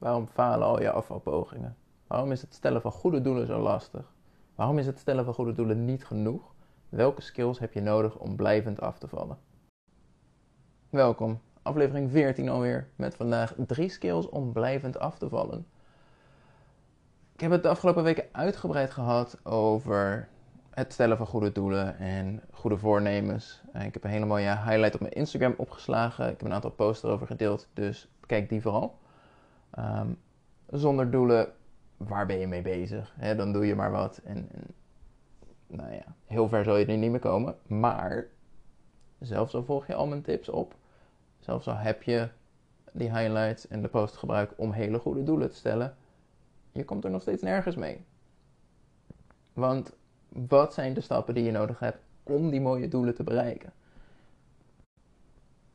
Waarom falen al je afvalpogingen? Waarom is het stellen van goede doelen zo lastig? Waarom is het stellen van goede doelen niet genoeg? Welke skills heb je nodig om blijvend af te vallen? Welkom, aflevering 14 alweer, met vandaag drie skills om blijvend af te vallen. Ik heb het de afgelopen weken uitgebreid gehad over het stellen van goede doelen en goede voornemens. Ik heb een hele mooie highlight op mijn Instagram opgeslagen. Ik heb een aantal posts erover gedeeld, dus kijk die vooral. Ehm, zonder doelen, waar ben je mee bezig? dan doe je maar wat. En, en, nou ja, heel ver zal je er niet meer komen. Maar zelfs al volg je al mijn tips op, zelfs al heb je die highlights en de post gebruikt om hele goede doelen te stellen, je komt er nog steeds nergens mee. Want wat zijn de stappen die je nodig hebt om die mooie doelen te bereiken?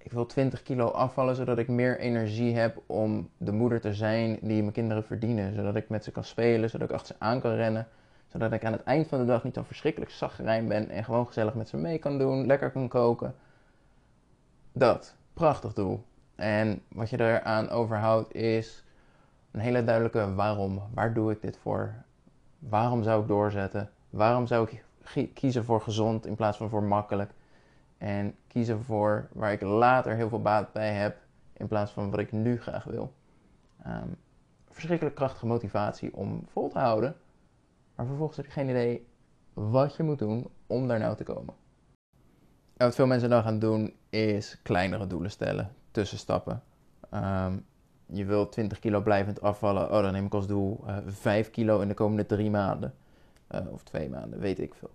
Ik wil 20 kilo afvallen zodat ik meer energie heb om de moeder te zijn die mijn kinderen verdienen. Zodat ik met ze kan spelen, zodat ik achter ze aan kan rennen. Zodat ik aan het eind van de dag niet zo verschrikkelijk zagrijn ben en gewoon gezellig met ze mee kan doen, lekker kan koken. Dat, prachtig doel. En wat je eraan overhoudt is een hele duidelijke waarom. Waar doe ik dit voor? Waarom zou ik doorzetten? Waarom zou ik kiezen voor gezond in plaats van voor makkelijk? En kiezen voor waar ik later heel veel baat bij heb in plaats van wat ik nu graag wil. Um, verschrikkelijk krachtige motivatie om vol te houden. Maar vervolgens heb je geen idee wat je moet doen om daar nou te komen. En wat veel mensen dan gaan doen is kleinere doelen stellen, tussenstappen. Um, je wilt 20 kilo blijvend afvallen. Oh, dan neem ik als doel uh, eh, 5 kilo in de komende drie maanden. Uh, of twee maanden, weet ik veel.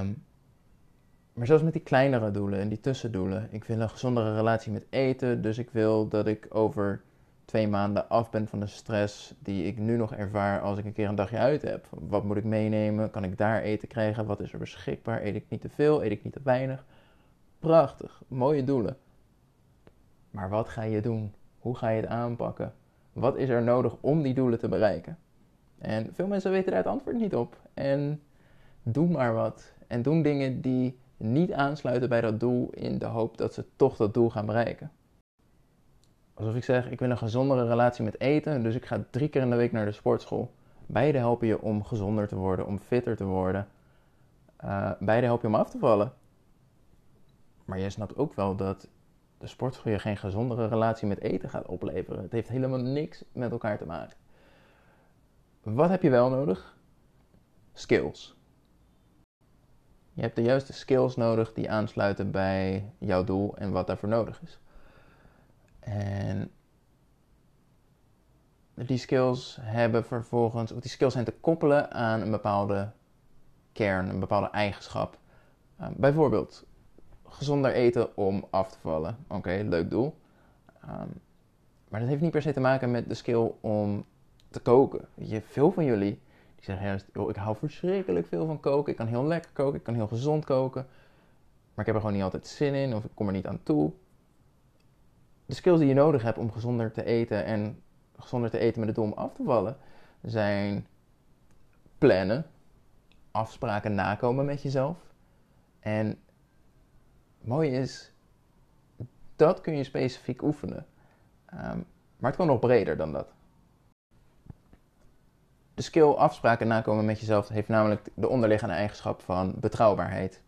Um, maar zelfs met die kleinere doelen en die tussendoelen. Ik wil een gezondere relatie met eten. Dus ik wil dat ik over twee maanden af ben van de stress die ik nu nog ervaar als ik een keer een dagje uit heb. Wat moet ik meenemen? Kan ik daar eten krijgen? Wat is er beschikbaar? Eet ik niet te veel? Eet ik niet te weinig? Prachtig, mooie doelen. Maar wat ga je doen? Hoe ga je het aanpakken? Wat is er nodig om die doelen te bereiken? En veel mensen weten daar het antwoord niet op. En doe maar wat. En doen dingen die niet aansluiten bij dat doel in de hoop dat ze toch dat doel gaan bereiken. Alsof ik zeg, ik wil een gezondere relatie met eten, dus ik ga drie keer in de week naar de sportschool. Beide helpen je om gezonder te worden, om fitter te worden. Uh, beide helpen je om af te vallen. Maar je snapt ook wel dat de sportschool je geen gezondere relatie met eten gaat opleveren. Het heeft helemaal niks met elkaar te maken. Wat heb je wel nodig? Skills. Je hebt de juiste skills nodig die aansluiten bij jouw doel en wat daarvoor nodig is. En die skills hebben vervolgens, of die skills zijn te koppelen aan een bepaalde kern, een bepaalde eigenschap. Uh, bijvoorbeeld gezonder eten om af te vallen. Oké, leuk doel. Um, maar dat heeft niet per se te maken met de skill om te koken. Je, veel van jullie die zeggen juist, ik hou verschrikkelijk veel van koken. Ik kan heel lekker koken, ik kan heel gezond koken. Maar ik heb er gewoon niet altijd zin in of ik kom er niet aan toe. De skills die je nodig hebt om gezonder te eten en gezonder te eten met het doel om af te vallen, zijn plannen, afspraken nakomen met jezelf. En mooi is, dat kun je specifiek oefenen. Um, maar het kan nog breder dan dat. De skill afspraken nakomen met jezelf heeft namelijk de onderliggende eigenschap van betrouwbaarheid.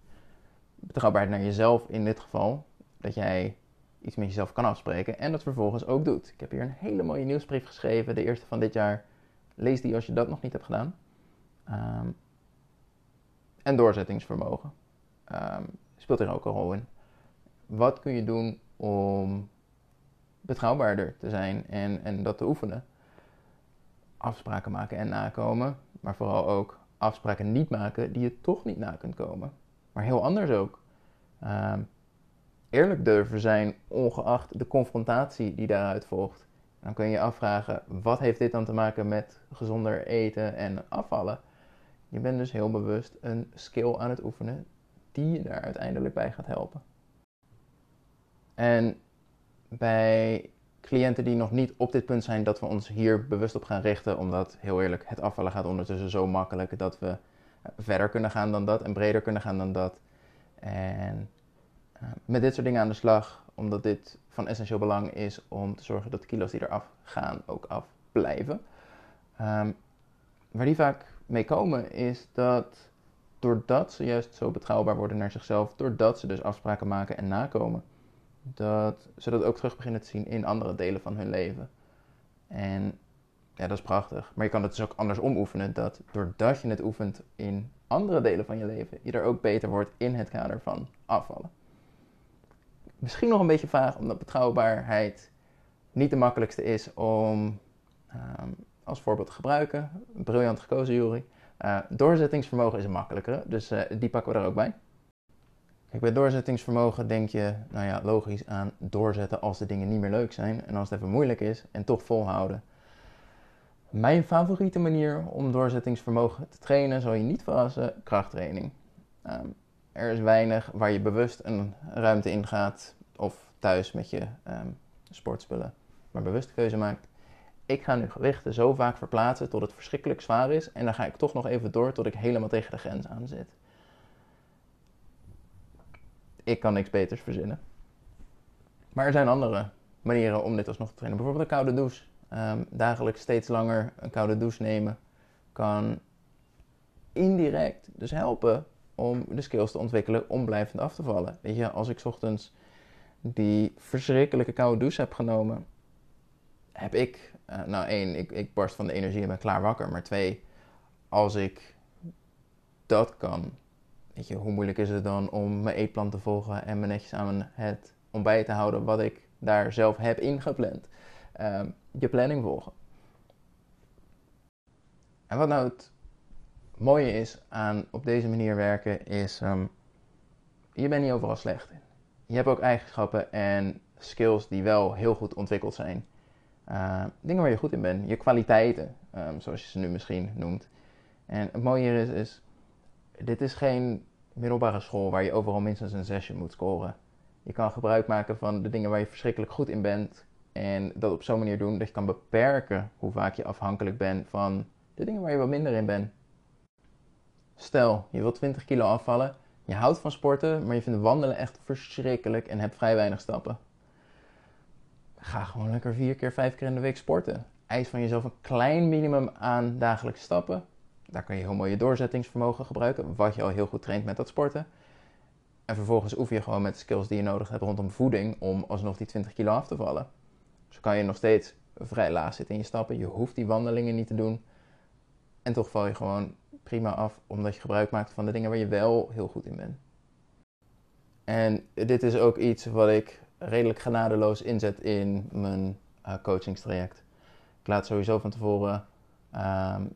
Betrouwbaarheid naar jezelf in dit geval. Dat jij iets met jezelf kan afspreken en dat vervolgens ook doet. Ik heb hier een hele mooie nieuwsbrief geschreven, de eerste van dit jaar. Lees die als je dat nog niet hebt gedaan. Ehm, en doorzettingsvermogen um, speelt er ook een rol in. Wat kun je doen om betrouwbaarder te zijn en, en dat te oefenen? Afspraken maken en nakomen, maar vooral ook afspraken niet maken die je toch niet na kunt komen. Maar heel anders ook. Uh, eerlijk durven zijn, ongeacht de confrontatie die daaruit volgt. Dan kun je je afvragen, wat heeft dit dan te maken met gezonder eten en afvallen? Je bent dus heel bewust een skill aan het oefenen die je daar uiteindelijk bij gaat helpen. En bij cliënten die nog niet op dit punt zijn, dat we ons hier bewust op gaan richten. Omdat, heel eerlijk, het afvallen gaat ondertussen zo makkelijk dat we eh, verder kunnen gaan dan dat en breder kunnen gaan dan dat. En eh, met dit soort dingen aan de slag, Omdat dit van essentieel belang is om te zorgen dat de kilo's die eraf gaan ook afblijven. Um, waar die vaak mee komen is dat doordat ze juist zo betrouwbaar worden naar zichzelf, doordat ze dus afspraken maken en nakomen, dat ze dat ook terug beginnen te zien in andere delen van hun leven. En ja, dat is prachtig. Maar je kan het dus ook andersom oefenen. Dat doordat je het oefent in andere delen van je leven, je er ook beter wordt in het kader van afvallen. Misschien nog een beetje vaag, omdat betrouwbaarheid niet de makkelijkste is om ehm, als voorbeeld te gebruiken. Briljant gekozen, Jury. Uh, doorzettingsvermogen is een makkelijkere, dus uh, die pakken we er ook bij. Kijk, bij doorzettingsvermogen denk je, nou ja, logisch aan doorzetten als de dingen niet meer leuk zijn en als het even moeilijk is en toch volhouden. Mijn favoriete manier om doorzettingsvermogen te trainen, zal je niet verrassen, krachttraining. Um, er is weinig waar je bewust een ruimte in gaat of thuis met je um, sportspullen, maar bewust keuze maakt. Ik ga nu gewichten zo vaak verplaatsen tot het verschrikkelijk zwaar is en dan ga ik toch nog even door tot ik helemaal tegen de grens aan zit. Ik kan niks beters verzinnen. Maar er zijn andere manieren om dit alsnog te trainen. Bijvoorbeeld een koude douche. Um, dagelijks steeds langer een koude douche nemen kan indirect dus helpen om de skills te ontwikkelen om blijvend af te vallen. Weet je, als ik ochtends die verschrikkelijke koude douche heb genomen, heb ik, uh, nou één, ik, ik barst van de energie en ben klaar wakker. Maar twee, als ik dat kan, weet je, hoe moeilijk is het dan om mijn eetplan te volgen en me netjes aan het ontbijt te houden wat ik daar zelf heb ingepland. Uh, je planning volgen. En wat nou het mooie is aan op deze manier werken, is um, je bent niet overal slecht in. Je hebt ook eigenschappen en skills die wel heel goed ontwikkeld zijn. Uh, dingen waar je goed in bent, je kwaliteiten, zoals je ze nu misschien noemt. En het mooie hier is, is, dit is geen middelbare school waar je overal minstens een zesje moet scoren. Je kan gebruik maken van de dingen waar je verschrikkelijk goed in bent, en dat op zo'n manier doen dat je kan beperken hoe vaak je afhankelijk bent van de dingen waar je wat minder in bent. Stel, je wilt 20 kilo afvallen, je houdt van sporten, maar je vindt wandelen echt verschrikkelijk en hebt vrij weinig stappen. Ga gewoon lekker vier keer, vijf keer in de week sporten. Eis van jezelf een klein minimum aan dagelijkse stappen. Daar kan je heel mooi je doorzettingsvermogen gebruiken, wat je al heel goed traint met dat sporten. En vervolgens oefen je gewoon met de skills die je nodig hebt rondom voeding om alsnog die 20 kilo af te vallen. Dus kan je nog steeds vrij laag zitten in je stappen. Je hoeft die wandelingen niet te doen. En toch val je gewoon prima af, omdat je gebruik maakt van de dingen waar je wel heel goed in bent. En dit is ook iets wat ik redelijk genadeloos inzet in mijn uh, coachingstraject. Ik laat sowieso van tevoren um,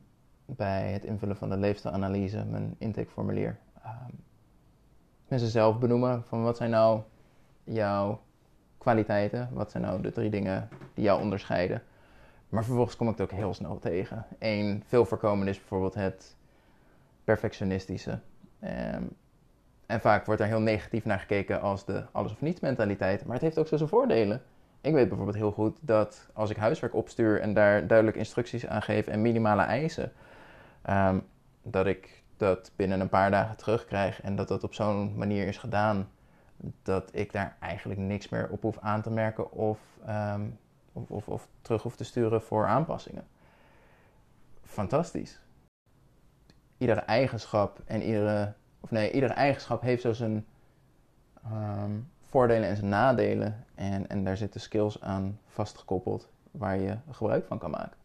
bij het invullen van de leefstijlanalyse mijn intakeformulier um, mensen zelf benoemen van wat zijn nou jouw kwaliteiten. Wat zijn nou de drie dingen die jou onderscheiden? Maar vervolgens kom ik het ook heel snel tegen. Eén veel voorkomend is bijvoorbeeld het perfectionistische. Ehm, en vaak wordt daar heel negatief naar gekeken als de alles of niets mentaliteit. Maar het heeft ook zo zijn voordelen. Ik weet bijvoorbeeld heel goed dat als ik huiswerk opstuur en daar duidelijk instructies aan geef en minimale eisen, um, dat ik dat binnen een paar dagen terugkrijg en dat dat op zo'n manier is gedaan dat ik daar eigenlijk niks meer op hoef aan te merken of, ehm, of, of, of, terug hoef te sturen voor aanpassingen. Fantastisch. Iedere eigenschap en iedere, of nee, iedere eigenschap heeft zo zijn um, voordelen en zijn nadelen. En, en daar zitten skills aan vastgekoppeld waar je gebruik van kan maken.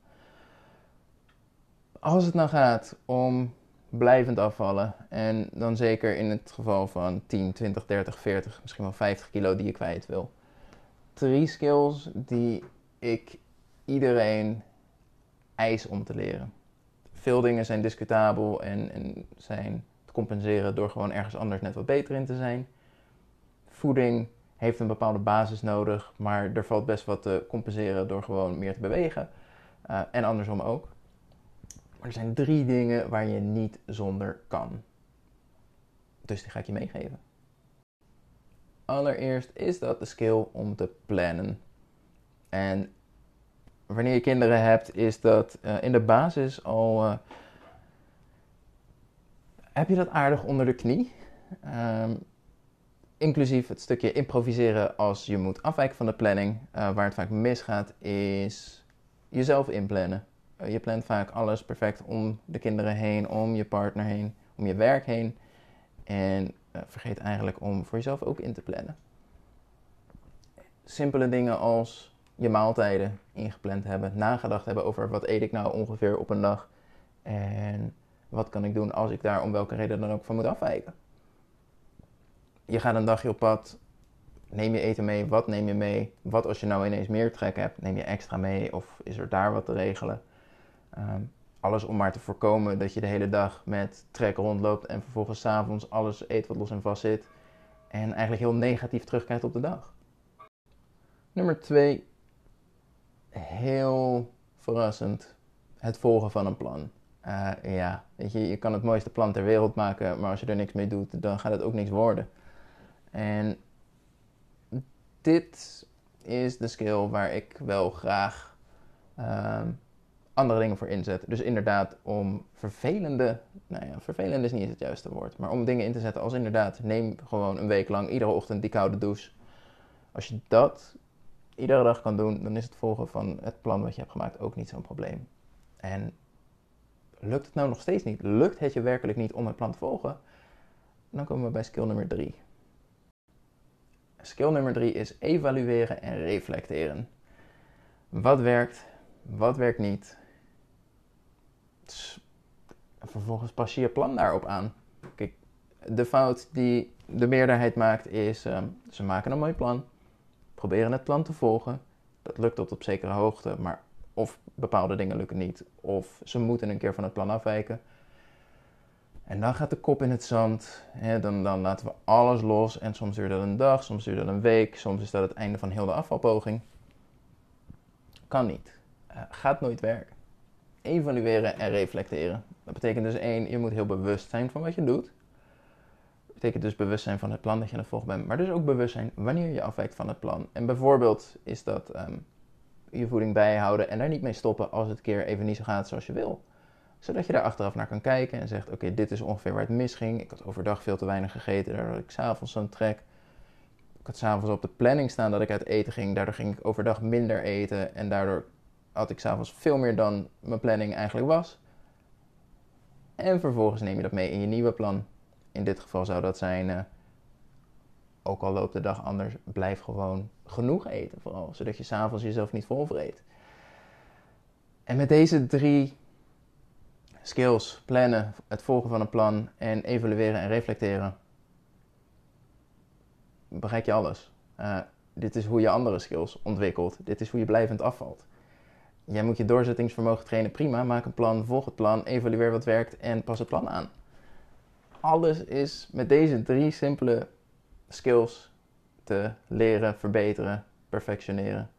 Als het nou gaat om blijvend afvallen. En dan zeker in het geval van 10, 20, 30, 40, misschien wel 50 kilo die je kwijt wil. Drie skills die ik iedereen eis om te leren. Veel dingen zijn discutabel en, zijn te compenseren door gewoon ergens anders net wat beter in te zijn. Voeding heeft een bepaalde basis nodig, maar er valt best wat te compenseren door gewoon meer te bewegen. Uh, en andersom ook. Maar er zijn drie dingen waar je niet zonder kan. Dus die ga ik je meegeven. Allereerst is dat de skill om te plannen. En wanneer je kinderen hebt, is dat uh, in de basis al. Uh, heb je dat aardig onder de knie? Um, inclusief het stukje improviseren als je moet afwijken van de planning. Uh, waar het vaak misgaat is jezelf inplannen. Uh, je plant vaak alles perfect om de kinderen heen, om je partner heen, om je werk heen. En uh, vergeet eigenlijk om voor jezelf ook in te plannen. Simpele dingen als je maaltijden ingepland hebben, nagedacht hebben over wat eet ik nou ongeveer op een dag. En wat kan ik doen als ik daar om welke reden dan ook van moet afwijken. Je gaat een dagje op pad, neem je eten mee, wat neem je mee? Wat als je nou ineens meer trek hebt, neem je extra mee of is er daar wat te regelen? Um, alles om maar te voorkomen dat je de hele dag met trek rondloopt en vervolgens s'avonds alles eet wat los en vast zit. En eigenlijk heel negatief terugkijkt op de dag. Nummer twee, heel verrassend, het volgen van een plan. Uh, ja, weet je, je kan het mooiste plan ter wereld maken, maar als je er niks mee doet, dan gaat het ook niks worden. En dit is de skill waar ik wel graag uh, andere dingen voor inzet. Dus inderdaad om vervelende, nou ja, vervelend is niet het juiste woord, maar om dingen in te zetten als inderdaad, neem gewoon een week lang iedere ochtend die koude douche. Als je dat iedere dag kan doen, dan is het volgen van het plan wat je hebt gemaakt ook niet zo'n probleem. En lukt het nou nog steeds niet? Lukt het je werkelijk niet om het plan te volgen? Dan komen we bij skill nummer 3. Skill nummer 3 is evalueren en reflecteren. Wat werkt, wat werkt niet. Vervolgens pas je je plan daarop aan. Kijk, de fout die de meerderheid maakt is, uh, ze maken een mooi plan, proberen het plan te volgen. Dat lukt tot op zekere hoogte, maar of bepaalde dingen lukken niet, of ze moeten een keer van het plan afwijken. En dan gaat de kop in het zand. Hè, dan, dan laten we alles los. En soms duurt dat een dag, soms duurt dat een week, soms is dat het einde van heel de afvalpoging. Kan niet. Uh, gaat nooit werken. Evalueren en reflecteren. Dat betekent dus één, je moet heel bewust zijn van wat je doet. Dat betekent dus bewust zijn van het plan dat je aan het volgen bent. Maar dus ook bewust zijn wanneer je afwijkt van het plan. En bijvoorbeeld is dat um, je voeding bijhouden en daar niet mee stoppen als het keer even niet zo gaat zoals je wil. Zodat je daar achteraf naar kan kijken en zegt: Oké, dit is ongeveer waar het misging. Ik had overdag veel te weinig gegeten, daardoor had ik s'avonds zo'n trek. Ik had s'avonds op de planning staan dat ik uit eten ging. Daardoor ging ik overdag minder eten en daardoor had ik s'avonds veel meer dan mijn planning eigenlijk was. En vervolgens neem je dat mee in je nieuwe plan. In dit geval zou dat zijn, uh, ook al loopt de dag anders, blijf gewoon genoeg eten vooral. Zodat je s'avonds jezelf niet volvreet. En met deze drie skills, plannen, het volgen van een plan en evalueren en reflecteren, bereik je alles. Uh, dit is hoe je andere skills ontwikkelt. Dit is hoe je blijvend afvalt. Jij moet je doorzettingsvermogen trainen, prima. Maak een plan, volg het plan, evalueer wat werkt en pas het plan aan. Alles is met deze drie simpele skills te leren, verbeteren, perfectioneren.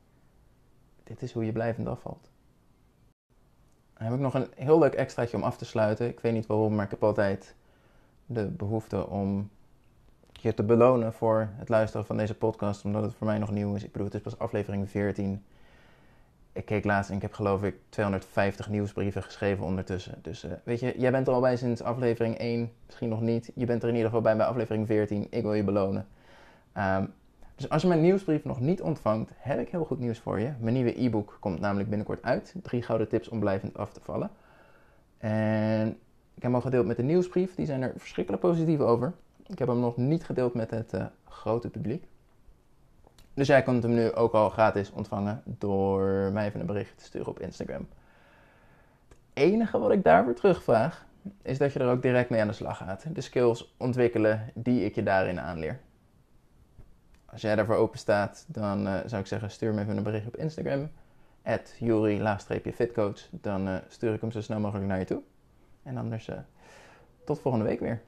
Dit is hoe je blijvend afvalt. Dan heb ik nog een heel leuk extraatje om af te sluiten. Ik weet niet waarom, maar ik heb altijd de behoefte om je te belonen voor het luisteren van deze podcast, omdat het voor mij nog nieuw is. Ik bedoel, het is pas aflevering 14. Ik keek laatst en ik heb geloof ik 250 nieuwsbrieven geschreven ondertussen. Dus uh, weet je, jij bent er al bij sinds aflevering 1, misschien nog niet. Je bent er in ieder geval bij bij aflevering 14. Ik wil je belonen. Um, dus als je mijn nieuwsbrief nog niet ontvangt, heb ik heel goed nieuws voor je. Mijn nieuwe e-book komt namelijk binnenkort uit. Drie gouden tips om blijvend af te vallen. En ik heb hem al gedeeld met de nieuwsbrief. Die zijn er verschrikkelijk positief over. Ik heb hem nog niet gedeeld met het uh, grote publiek. Dus jij kunt hem nu ook al gratis ontvangen door mij even een bericht te sturen op Instagram. Het enige wat ik daarvoor terugvraag, is dat je er ook direct mee aan de slag gaat. De skills ontwikkelen die ik je daarin aanleer als jij daarvoor open staat, dan uh, zou ik zeggen stuur me even een bericht op Instagram. At fitcoach Dan uh, stuur ik hem zo snel mogelijk naar je toe. En anders uh, tot volgende week weer.